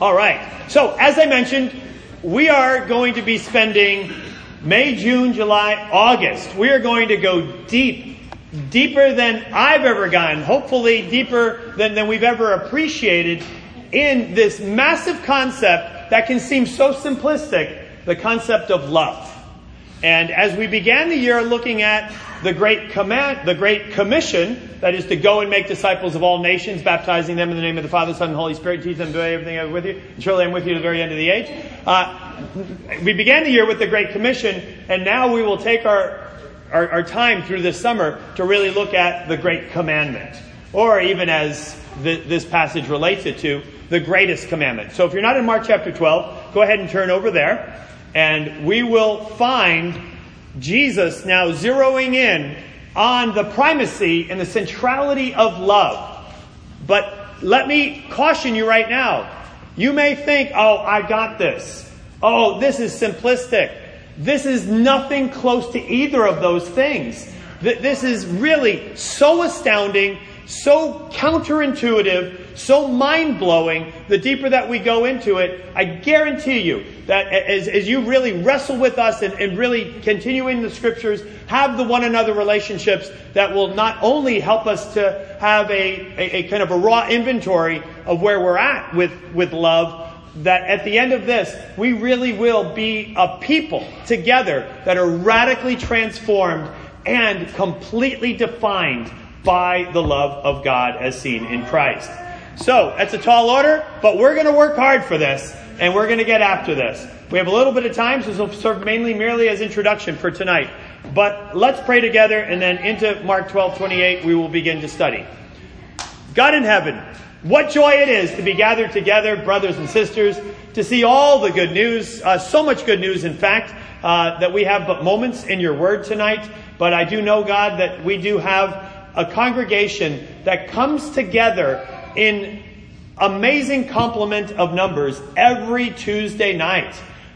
All right. So, as I mentioned, we are going to be spending May, June, July, August. We are going to go deep, deeper than I've ever gone, hopefully deeper than, than we've ever appreciated in this massive concept that can seem so simplistic, the concept of love. And as we began the year looking at the great command, the great commission, that is to go and make disciples of all nations, baptizing them in the name of the Father, Son, and Holy Spirit, teach them to everything I have with you, surely I'm with you to the very end of the age. Uh, we began the year with the great commission, and now we will take our, our, our time through this summer to really look at the great commandment, or even as the, this passage relates it to, the greatest commandment. So if you're not in Mark chapter 12, go ahead and turn over there, and we will find Jesus now zeroing in on the primacy and the centrality of love. But let me caution you right now. You may think, oh, I got this. Oh, this is simplistic. This is nothing close to either of those things. This is really so astounding so counterintuitive, so mind blowing, the deeper that we go into it, I guarantee you that as, as you really wrestle with us and, and really continue in the scriptures, have the one another relationships that will not only help us to have a, a, a kind of a raw inventory of where we're at with, with love, that at the end of this, we really will be a people together that are radically transformed and completely defined by the love of God as seen in Christ. So, that's a tall order, but we're going to work hard for this, and we're going to get after this. We have a little bit of time, so this will serve mainly merely as introduction for tonight. But let's pray together, and then into Mark 12, 28, we will begin to study. God in heaven, what joy it is to be gathered together, brothers and sisters, to see all the good news, uh, so much good news, in fact, uh, that we have but moments in your word tonight. But I do know, God, that we do have a congregation that comes together in amazing complement of numbers every Tuesday night.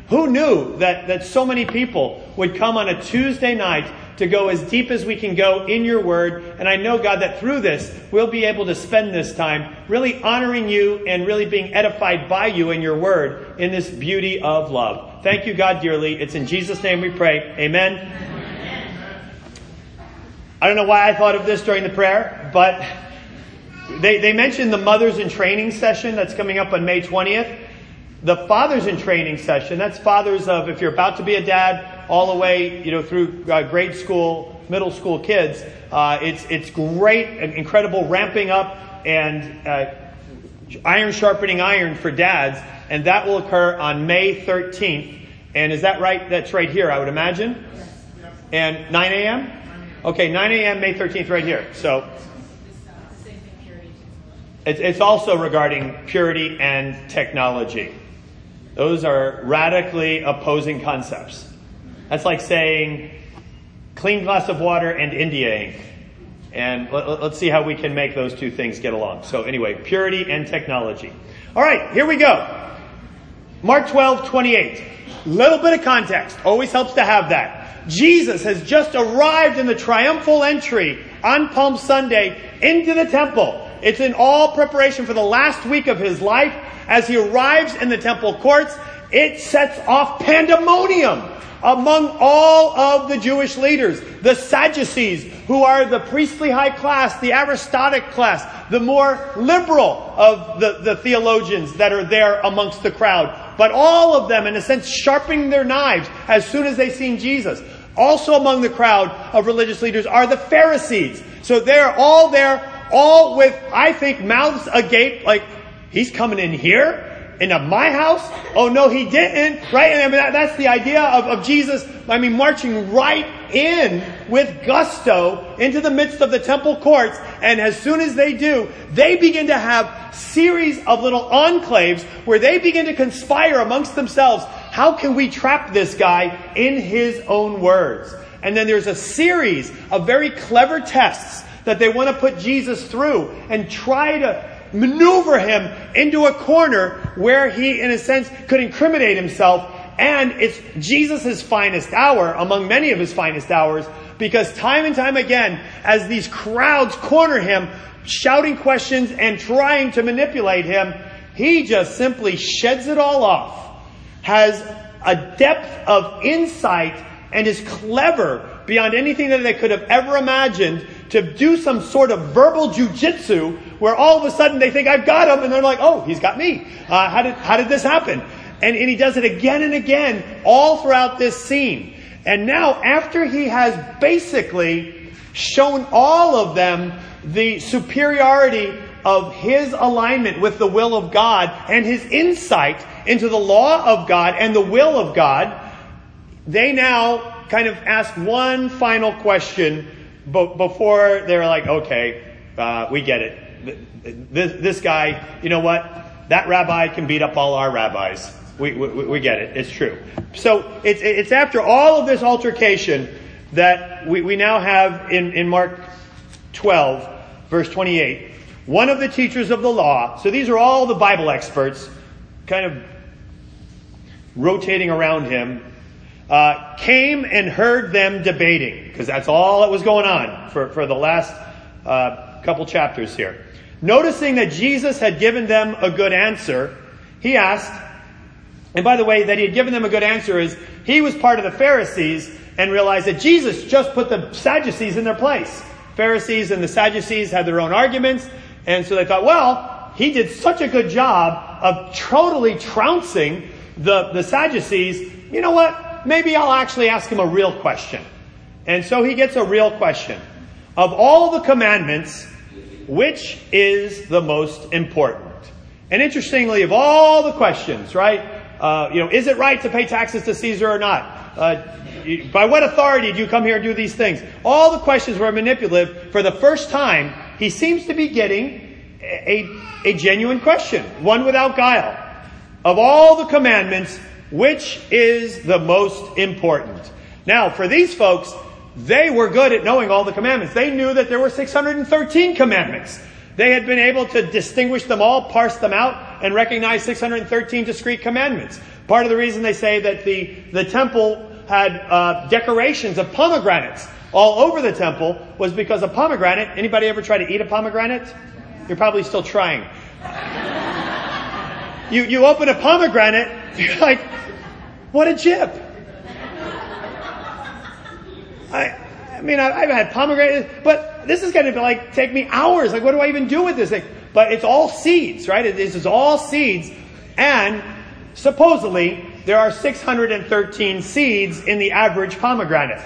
Who knew that, that so many people would come on a Tuesday night to go as deep as we can go in your word? And I know, God, that through this, we'll be able to spend this time really honoring you and really being edified by you in your word in this beauty of love. Thank you, God, dearly. It's in Jesus' name we pray. Amen. I don't know why I thought of this during the prayer, but they, they mentioned the mothers in training session that's coming up on May 20th. The fathers in training session, that's fathers of if you're about to be a dad all the way, you know, through uh, grade school, middle school kids. Uh, it's, it's great, incredible ramping up and uh, iron sharpening iron for dads. And that will occur on May 13th. And is that right? That's right here, I would imagine. And 9 a.m.? Okay, 9 a.m., May 13th, right here. So it's, it's also regarding purity and technology. Those are radically opposing concepts. That's like saying clean glass of water and India ink. And let, us see how we can make those two things get along. So anyway, purity and technology. All right, here we go. Mark 12, 28. Little bit of context. Always helps to have that. Jesus has just arrived in the triumphal entry on Palm Sunday into the temple. It's in all preparation for the last week of his life. As he arrives in the temple courts, it sets off pandemonium among all of the Jewish leaders. The Sadducees, who are the priestly high class, the aristocratic class, the more liberal of the, the theologians that are there amongst the crowd. But all of them, in a sense, sharpening their knives as soon as they seen Jesus. Also among the crowd of religious leaders are the Pharisees. So they're all there, all with, I think, mouths agape, like, he's coming in here? Into my house? Oh no, he didn't, right? And I mean, that, that's the idea of, of Jesus, I mean, marching right in with gusto into the midst of the temple courts. And as soon as they do, they begin to have series of little enclaves where they begin to conspire amongst themselves how can we trap this guy in his own words? And then there's a series of very clever tests that they want to put Jesus through and try to maneuver him into a corner where he, in a sense, could incriminate himself. And it's Jesus' finest hour among many of his finest hours because time and time again, as these crowds corner him, shouting questions and trying to manipulate him, he just simply sheds it all off, has a depth of insight, and is clever beyond anything that they could have ever imagined to do some sort of verbal jujitsu where all of a sudden they think, I've got him, and they're like, oh, he's got me. Uh, how, did, how did this happen? And, and he does it again and again all throughout this scene. And now, after he has basically shown all of them the superiority of his alignment with the will of God and his insight into the law of God and the will of God, they now kind of ask one final question before they're like, okay, uh, we get it. This, this guy, you know what? That rabbi can beat up all our rabbis. We, we, we get it. It's true. So it's, it's after all of this altercation that we, we now have in, in Mark 12, verse 28, one of the teachers of the law, so these are all the Bible experts, kind of rotating around him, uh, came and heard them debating, because that's all that was going on for, for the last uh, couple chapters here. Noticing that Jesus had given them a good answer, he asked, and by the way, that he had given them a good answer is he was part of the Pharisees and realized that Jesus just put the Sadducees in their place. Pharisees and the Sadducees had their own arguments, and so they thought, well, he did such a good job of totally trouncing the, the Sadducees. You know what? Maybe I'll actually ask him a real question. And so he gets a real question. Of all the commandments, which is the most important? And interestingly, of all the questions, right? Uh, you know, is it right to pay taxes to Caesar or not? Uh, by what authority do you come here and do these things? All the questions were manipulative. For the first time, he seems to be getting a, a genuine question, one without guile. Of all the commandments, which is the most important? Now, for these folks, they were good at knowing all the commandments. They knew that there were 613 commandments. They had been able to distinguish them all, parse them out, and recognize 613 discrete commandments. Part of the reason they say that the, the temple had uh, decorations of pomegranates all over the temple was because a pomegranate. Anybody ever try to eat a pomegranate? You're probably still trying. you, you open a pomegranate, you're like, what a chip. I, I mean, I've had pomegranates, but this is going to like take me hours. Like, what do I even do with this thing? But it's all seeds, right? This is all seeds. And supposedly, there are 613 seeds in the average pomegranate,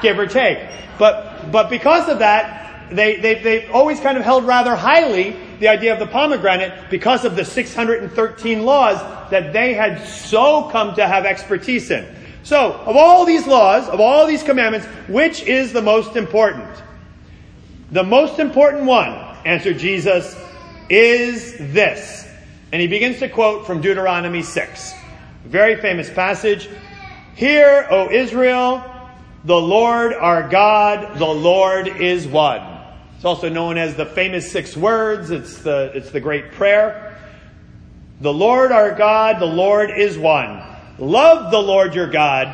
give or take. But, but because of that, they, they, they've always kind of held rather highly the idea of the pomegranate because of the 613 laws that they had so come to have expertise in. So, of all these laws, of all these commandments, which is the most important? The most important one, answered Jesus, is this. And he begins to quote from Deuteronomy 6. Very famous passage. Hear, O Israel, the Lord our God, the Lord is one. It's also known as the famous six words. It's the, it's the great prayer. The Lord our God, the Lord is one. Love the Lord your God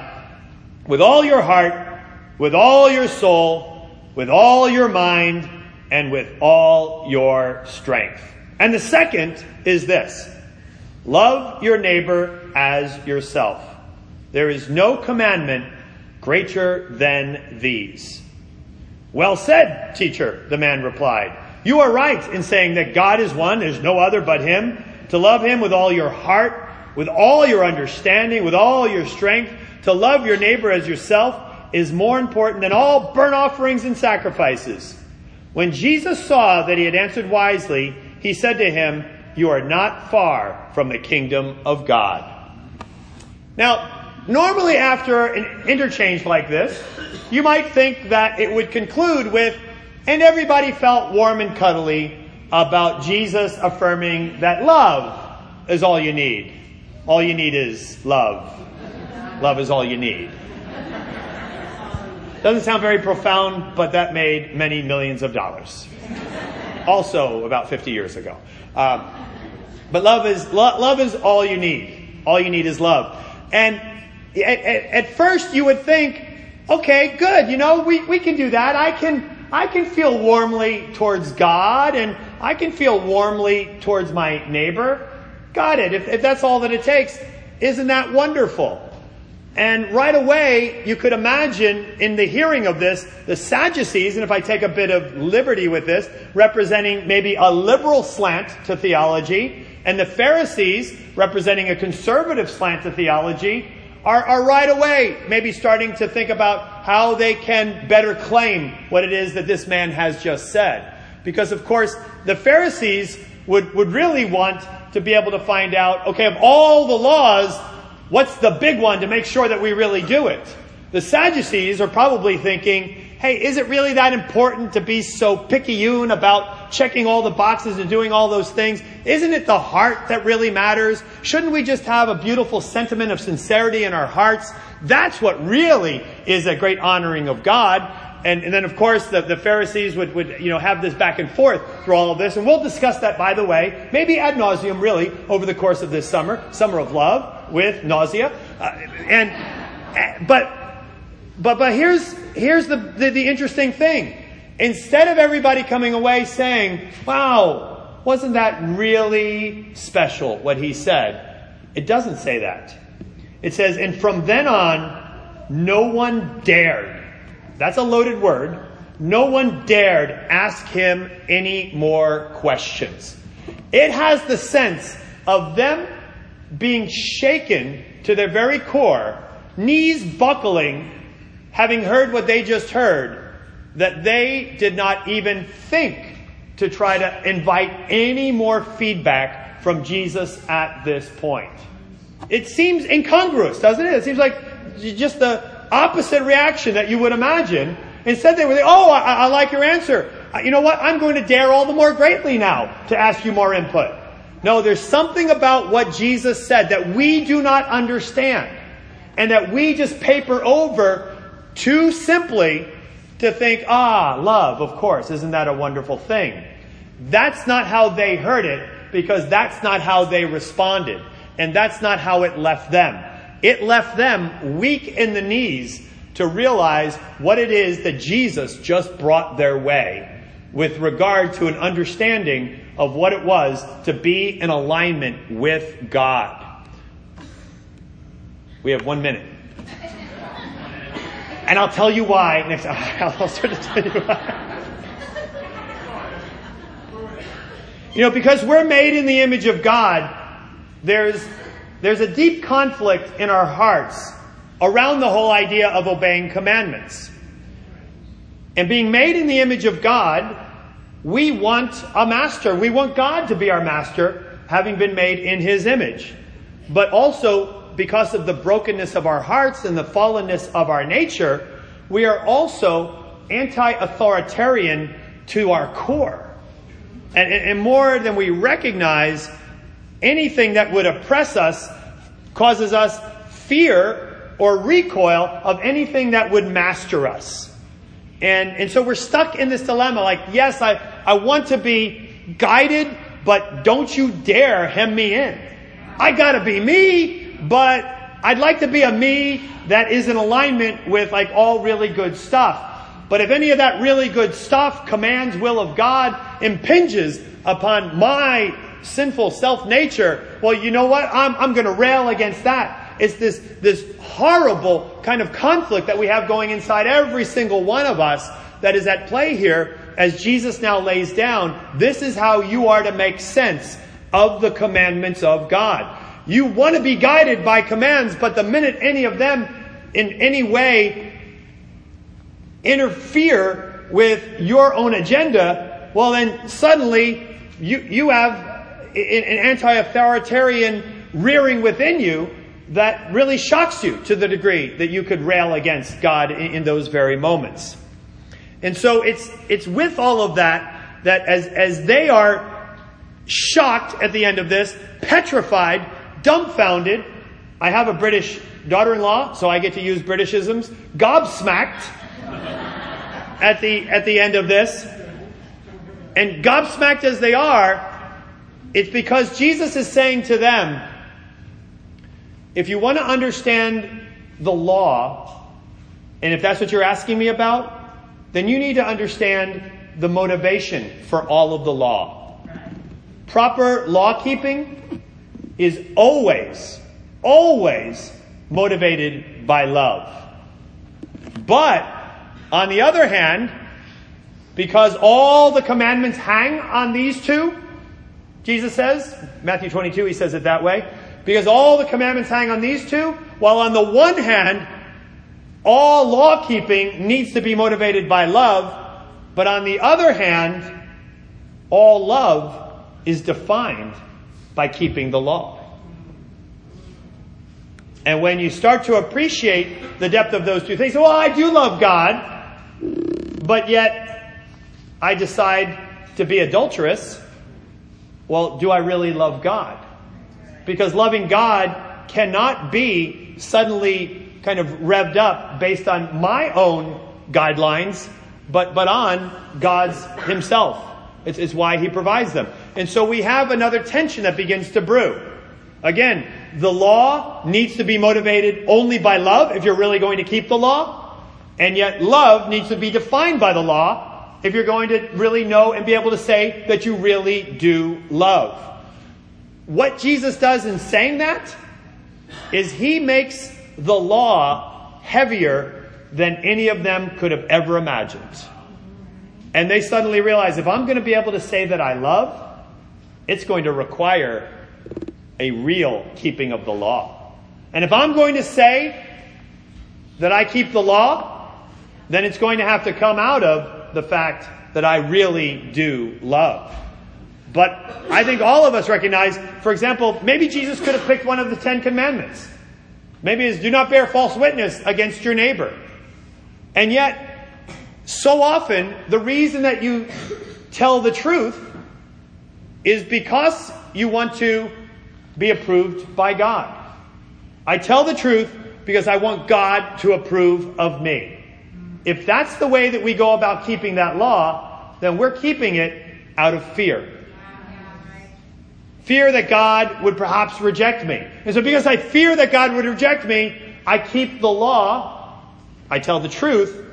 with all your heart, with all your soul, with all your mind, and with all your strength. And the second is this. Love your neighbor as yourself. There is no commandment greater than these. Well said, teacher, the man replied. You are right in saying that God is one, there's no other but Him. To love Him with all your heart, with all your understanding, with all your strength, to love your neighbor as yourself is more important than all burnt offerings and sacrifices. When Jesus saw that he had answered wisely, he said to him, You are not far from the kingdom of God. Now, normally after an interchange like this, you might think that it would conclude with, and everybody felt warm and cuddly about Jesus affirming that love is all you need. All you need is love. Love is all you need. Doesn't sound very profound, but that made many millions of dollars. Also, about 50 years ago. Um, but love is lo- love is all you need. All you need is love. And at, at, at, first, you would think, okay, good. You know, we, we can do that. I can I can feel warmly towards God, and I can feel warmly towards my neighbor. Got it. If, if that's all that it takes, isn't that wonderful? And right away, you could imagine in the hearing of this, the Sadducees, and if I take a bit of liberty with this, representing maybe a liberal slant to theology, and the Pharisees, representing a conservative slant to theology, are, are right away maybe starting to think about how they can better claim what it is that this man has just said. Because, of course, the Pharisees would, would really want to be able to find out, okay, of all the laws, what's the big one to make sure that we really do it? The Sadducees are probably thinking, hey, is it really that important to be so picayune about checking all the boxes and doing all those things? Isn't it the heart that really matters? Shouldn't we just have a beautiful sentiment of sincerity in our hearts? That's what really is a great honoring of God. And, and then, of course, the, the Pharisees would, would, you know, have this back and forth through all of this. And we'll discuss that, by the way, maybe ad nauseum, really, over the course of this summer, summer of love with nausea. Uh, and, but, but, but here's, here's the, the, the interesting thing. Instead of everybody coming away saying, wow, wasn't that really special what he said? It doesn't say that. It says, and from then on, no one dared that's a loaded word. No one dared ask him any more questions. It has the sense of them being shaken to their very core, knees buckling, having heard what they just heard, that they did not even think to try to invite any more feedback from Jesus at this point. It seems incongruous, doesn't it? It seems like just the opposite reaction that you would imagine. Instead, they were like, oh, I, I like your answer. Uh, you know what? I'm going to dare all the more greatly now to ask you more input. No, there's something about what Jesus said that we do not understand and that we just paper over too simply to think, ah, love, of course, isn't that a wonderful thing? That's not how they heard it because that's not how they responded. And that's not how it left them. It left them weak in the knees to realize what it is that Jesus just brought their way with regard to an understanding of what it was to be in alignment with God. We have one minute. And I'll tell you why next I'll start to tell you why. You know, because we're made in the image of God, there's there's a deep conflict in our hearts around the whole idea of obeying commandments. And being made in the image of God, we want a master. We want God to be our master, having been made in his image. But also, because of the brokenness of our hearts and the fallenness of our nature, we are also anti authoritarian to our core. And, and, more than we recognize, anything that would oppress us causes us fear or recoil of anything that would master us. And, and so we're stuck in this dilemma like, yes, I, I want to be guided, but don't you dare hem me in. I gotta be me, but I'd like to be a me that is in alignment with like all really good stuff. But if any of that really good stuff, commands, will of God, impinges upon my sinful self nature, well, you know what? I'm, I'm going to rail against that. It's this, this horrible kind of conflict that we have going inside every single one of us that is at play here as Jesus now lays down. This is how you are to make sense of the commandments of God. You want to be guided by commands, but the minute any of them in any way interfere with your own agenda, well, then suddenly you, you have an anti-authoritarian rearing within you that really shocks you to the degree that you could rail against God in, in those very moments. And so it's, it's with all of that, that as, as they are shocked at the end of this, petrified, dumbfounded, I have a British daughter-in-law, so I get to use Britishisms, gobsmacked at the, at the end of this. And gobsmacked as they are, it's because Jesus is saying to them, if you want to understand the law, and if that's what you're asking me about, then you need to understand the motivation for all of the law. Proper law keeping is always, always motivated by love. But, on the other hand, because all the commandments hang on these two, Jesus says, Matthew 22, he says it that way, because all the commandments hang on these two, while on the one hand, all law keeping needs to be motivated by love, but on the other hand, all love is defined by keeping the law. And when you start to appreciate the depth of those two things, well, I do love God, but yet I decide to be adulterous. Well, do I really love God? Because loving God cannot be suddenly kind of revved up based on my own guidelines, but, but on God's Himself. It's, it's why He provides them. And so we have another tension that begins to brew. Again, the law needs to be motivated only by love if you're really going to keep the law. And yet love needs to be defined by the law if you're going to really know and be able to say that you really do love. What Jesus does in saying that is he makes the law heavier than any of them could have ever imagined. And they suddenly realize if I'm going to be able to say that I love, it's going to require a real keeping of the law. And if I'm going to say that I keep the law, then it's going to have to come out of the fact that I really do love. But I think all of us recognize, for example, maybe Jesus could have picked one of the Ten Commandments. Maybe it's do not bear false witness against your neighbor. And yet, so often, the reason that you tell the truth is because you want to be approved by God. I tell the truth because I want God to approve of me. If that's the way that we go about keeping that law, then we're keeping it out of fear. Fear that God would perhaps reject me. And so because I fear that God would reject me, I keep the law, I tell the truth,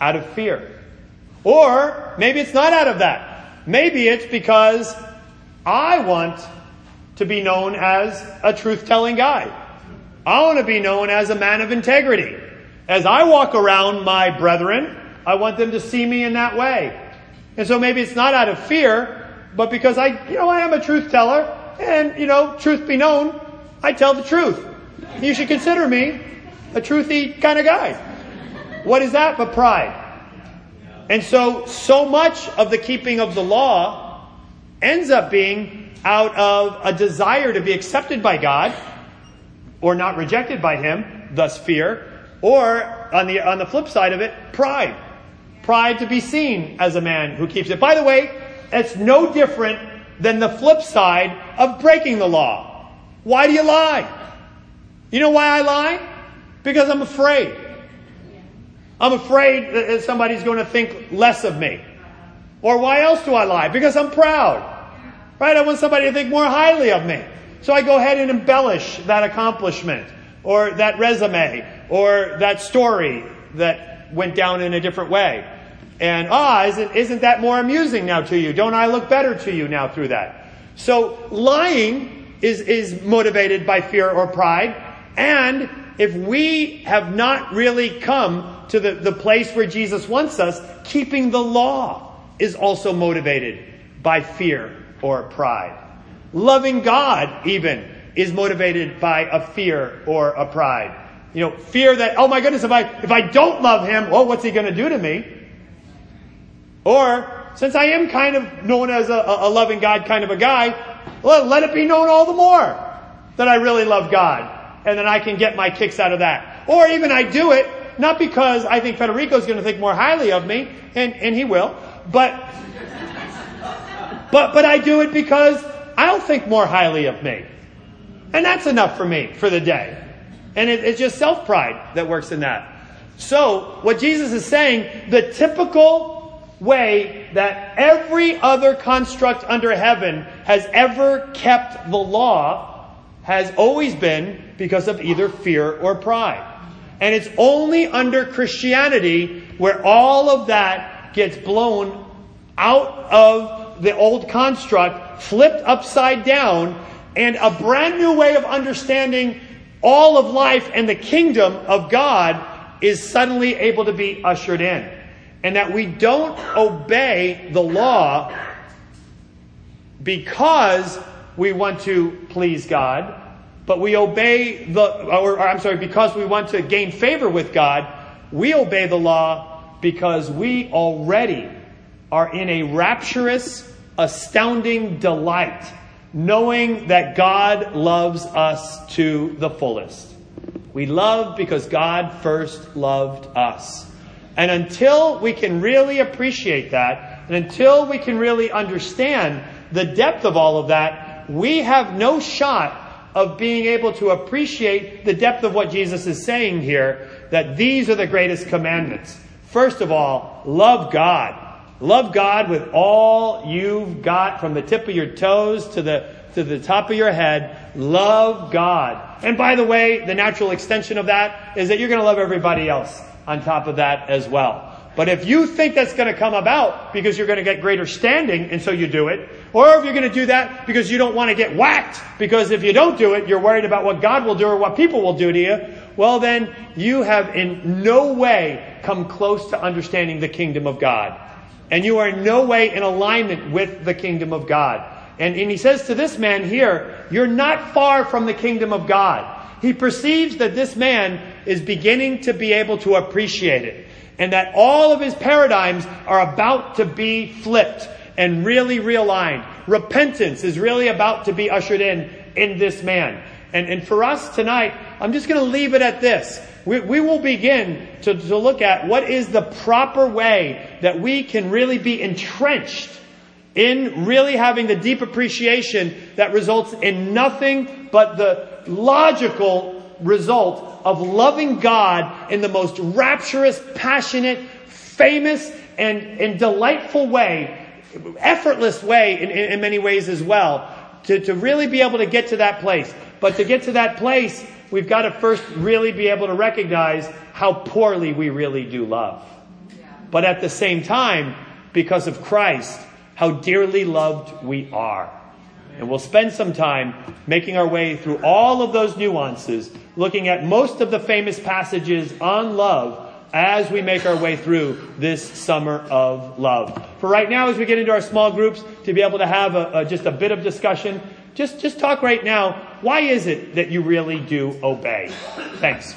out of fear. Or maybe it's not out of that. Maybe it's because I want to be known as a truth telling guy. I want to be known as a man of integrity. As I walk around my brethren, I want them to see me in that way. And so maybe it's not out of fear, but because I, you know, I am a truth teller, and, you know, truth be known, I tell the truth. You should consider me a truthy kind of guy. What is that but pride? And so, so much of the keeping of the law ends up being out of a desire to be accepted by God or not rejected by Him, thus fear, or on the, on the flip side of it, pride. Pride to be seen as a man who keeps it. By the way, it's no different than the flip side of breaking the law. Why do you lie? You know why I lie? Because I'm afraid. I'm afraid that somebody's going to think less of me. Or why else do I lie? Because I'm proud. Right? I want somebody to think more highly of me. So I go ahead and embellish that accomplishment or that resume or that story that went down in a different way. And ah, isn't, isn't that more amusing now to you? Don't I look better to you now through that? So lying is, is motivated by fear or pride. And if we have not really come to the, the place where Jesus wants us, keeping the law is also motivated by fear or pride. Loving God, even, is motivated by a fear or a pride. You know, fear that, oh my goodness, if I, if I don't love him, well, what's he going to do to me? Or, since I am kind of known as a, a loving God kind of a guy, well, let it be known all the more that I really love God. And then I can get my kicks out of that. Or even I do it, not because I think Federico's going to think more highly of me, and, and he will, but but, but I do it because I'll think more highly of me. And that's enough for me for the day. And it, it's just self pride that works in that. So, what Jesus is saying, the typical way that every other construct under heaven has ever kept the law has always been because of either fear or pride. And it's only under Christianity where all of that gets blown out of the old construct, flipped upside down, and a brand new way of understanding all of life and the kingdom of God is suddenly able to be ushered in. And that we don't obey the law because we want to please God, but we obey the, or, or, I'm sorry, because we want to gain favor with God, we obey the law because we already are in a rapturous, astounding delight, knowing that God loves us to the fullest. We love because God first loved us. And until we can really appreciate that, and until we can really understand the depth of all of that, we have no shot of being able to appreciate the depth of what Jesus is saying here, that these are the greatest commandments. First of all, love God. Love God with all you've got from the tip of your toes to the, to the top of your head. Love God. And by the way, the natural extension of that is that you're going to love everybody else on top of that as well. But if you think that's going to come about because you're going to get greater standing and so you do it, or if you're going to do that because you don't want to get whacked because if you don't do it, you're worried about what God will do or what people will do to you, well then you have in no way come close to understanding the kingdom of God. And you are in no way in alignment with the kingdom of God. And, and he says to this man here, you're not far from the kingdom of God. He perceives that this man is beginning to be able to appreciate it and that all of his paradigms are about to be flipped and really realigned. Repentance is really about to be ushered in in this man. And, and for us tonight, I'm just going to leave it at this. We, we will begin to, to look at what is the proper way that we can really be entrenched in really having the deep appreciation that results in nothing but the logical result of loving God in the most rapturous, passionate, famous, and, and delightful way, effortless way in, in, in many ways as well, to, to really be able to get to that place. But to get to that place, we've got to first really be able to recognize how poorly we really do love. But at the same time, because of Christ, how dearly loved we are. And we'll spend some time making our way through all of those nuances, looking at most of the famous passages on love as we make our way through this summer of love. For right now, as we get into our small groups, to be able to have a, a, just a bit of discussion, just, just talk right now. Why is it that you really do obey? Thanks.